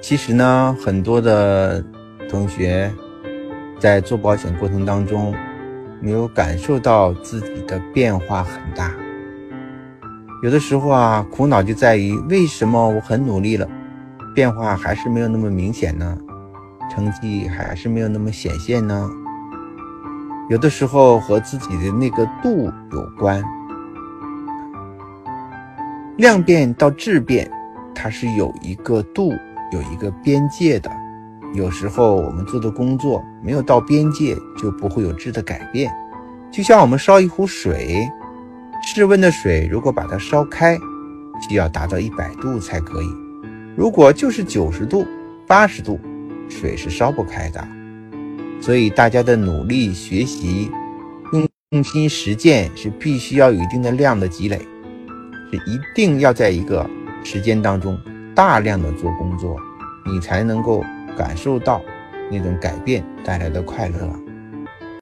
其实呢，很多的同学在做保险过程当中，没有感受到自己的变化很大。有的时候啊，苦恼就在于为什么我很努力了，变化还是没有那么明显呢？成绩还是没有那么显现呢？有的时候和自己的那个度有关，量变到质变，它是有一个度。有一个边界的，有时候我们做的工作没有到边界，就不会有质的改变。就像我们烧一壶水，室温的水如果把它烧开，需要达到一百度才可以。如果就是九十度、八十度，水是烧不开的。所以大家的努力学习、用用心实践是必须要有一定的量的积累，是一定要在一个时间当中。大量的做工作，你才能够感受到那种改变带来的快乐。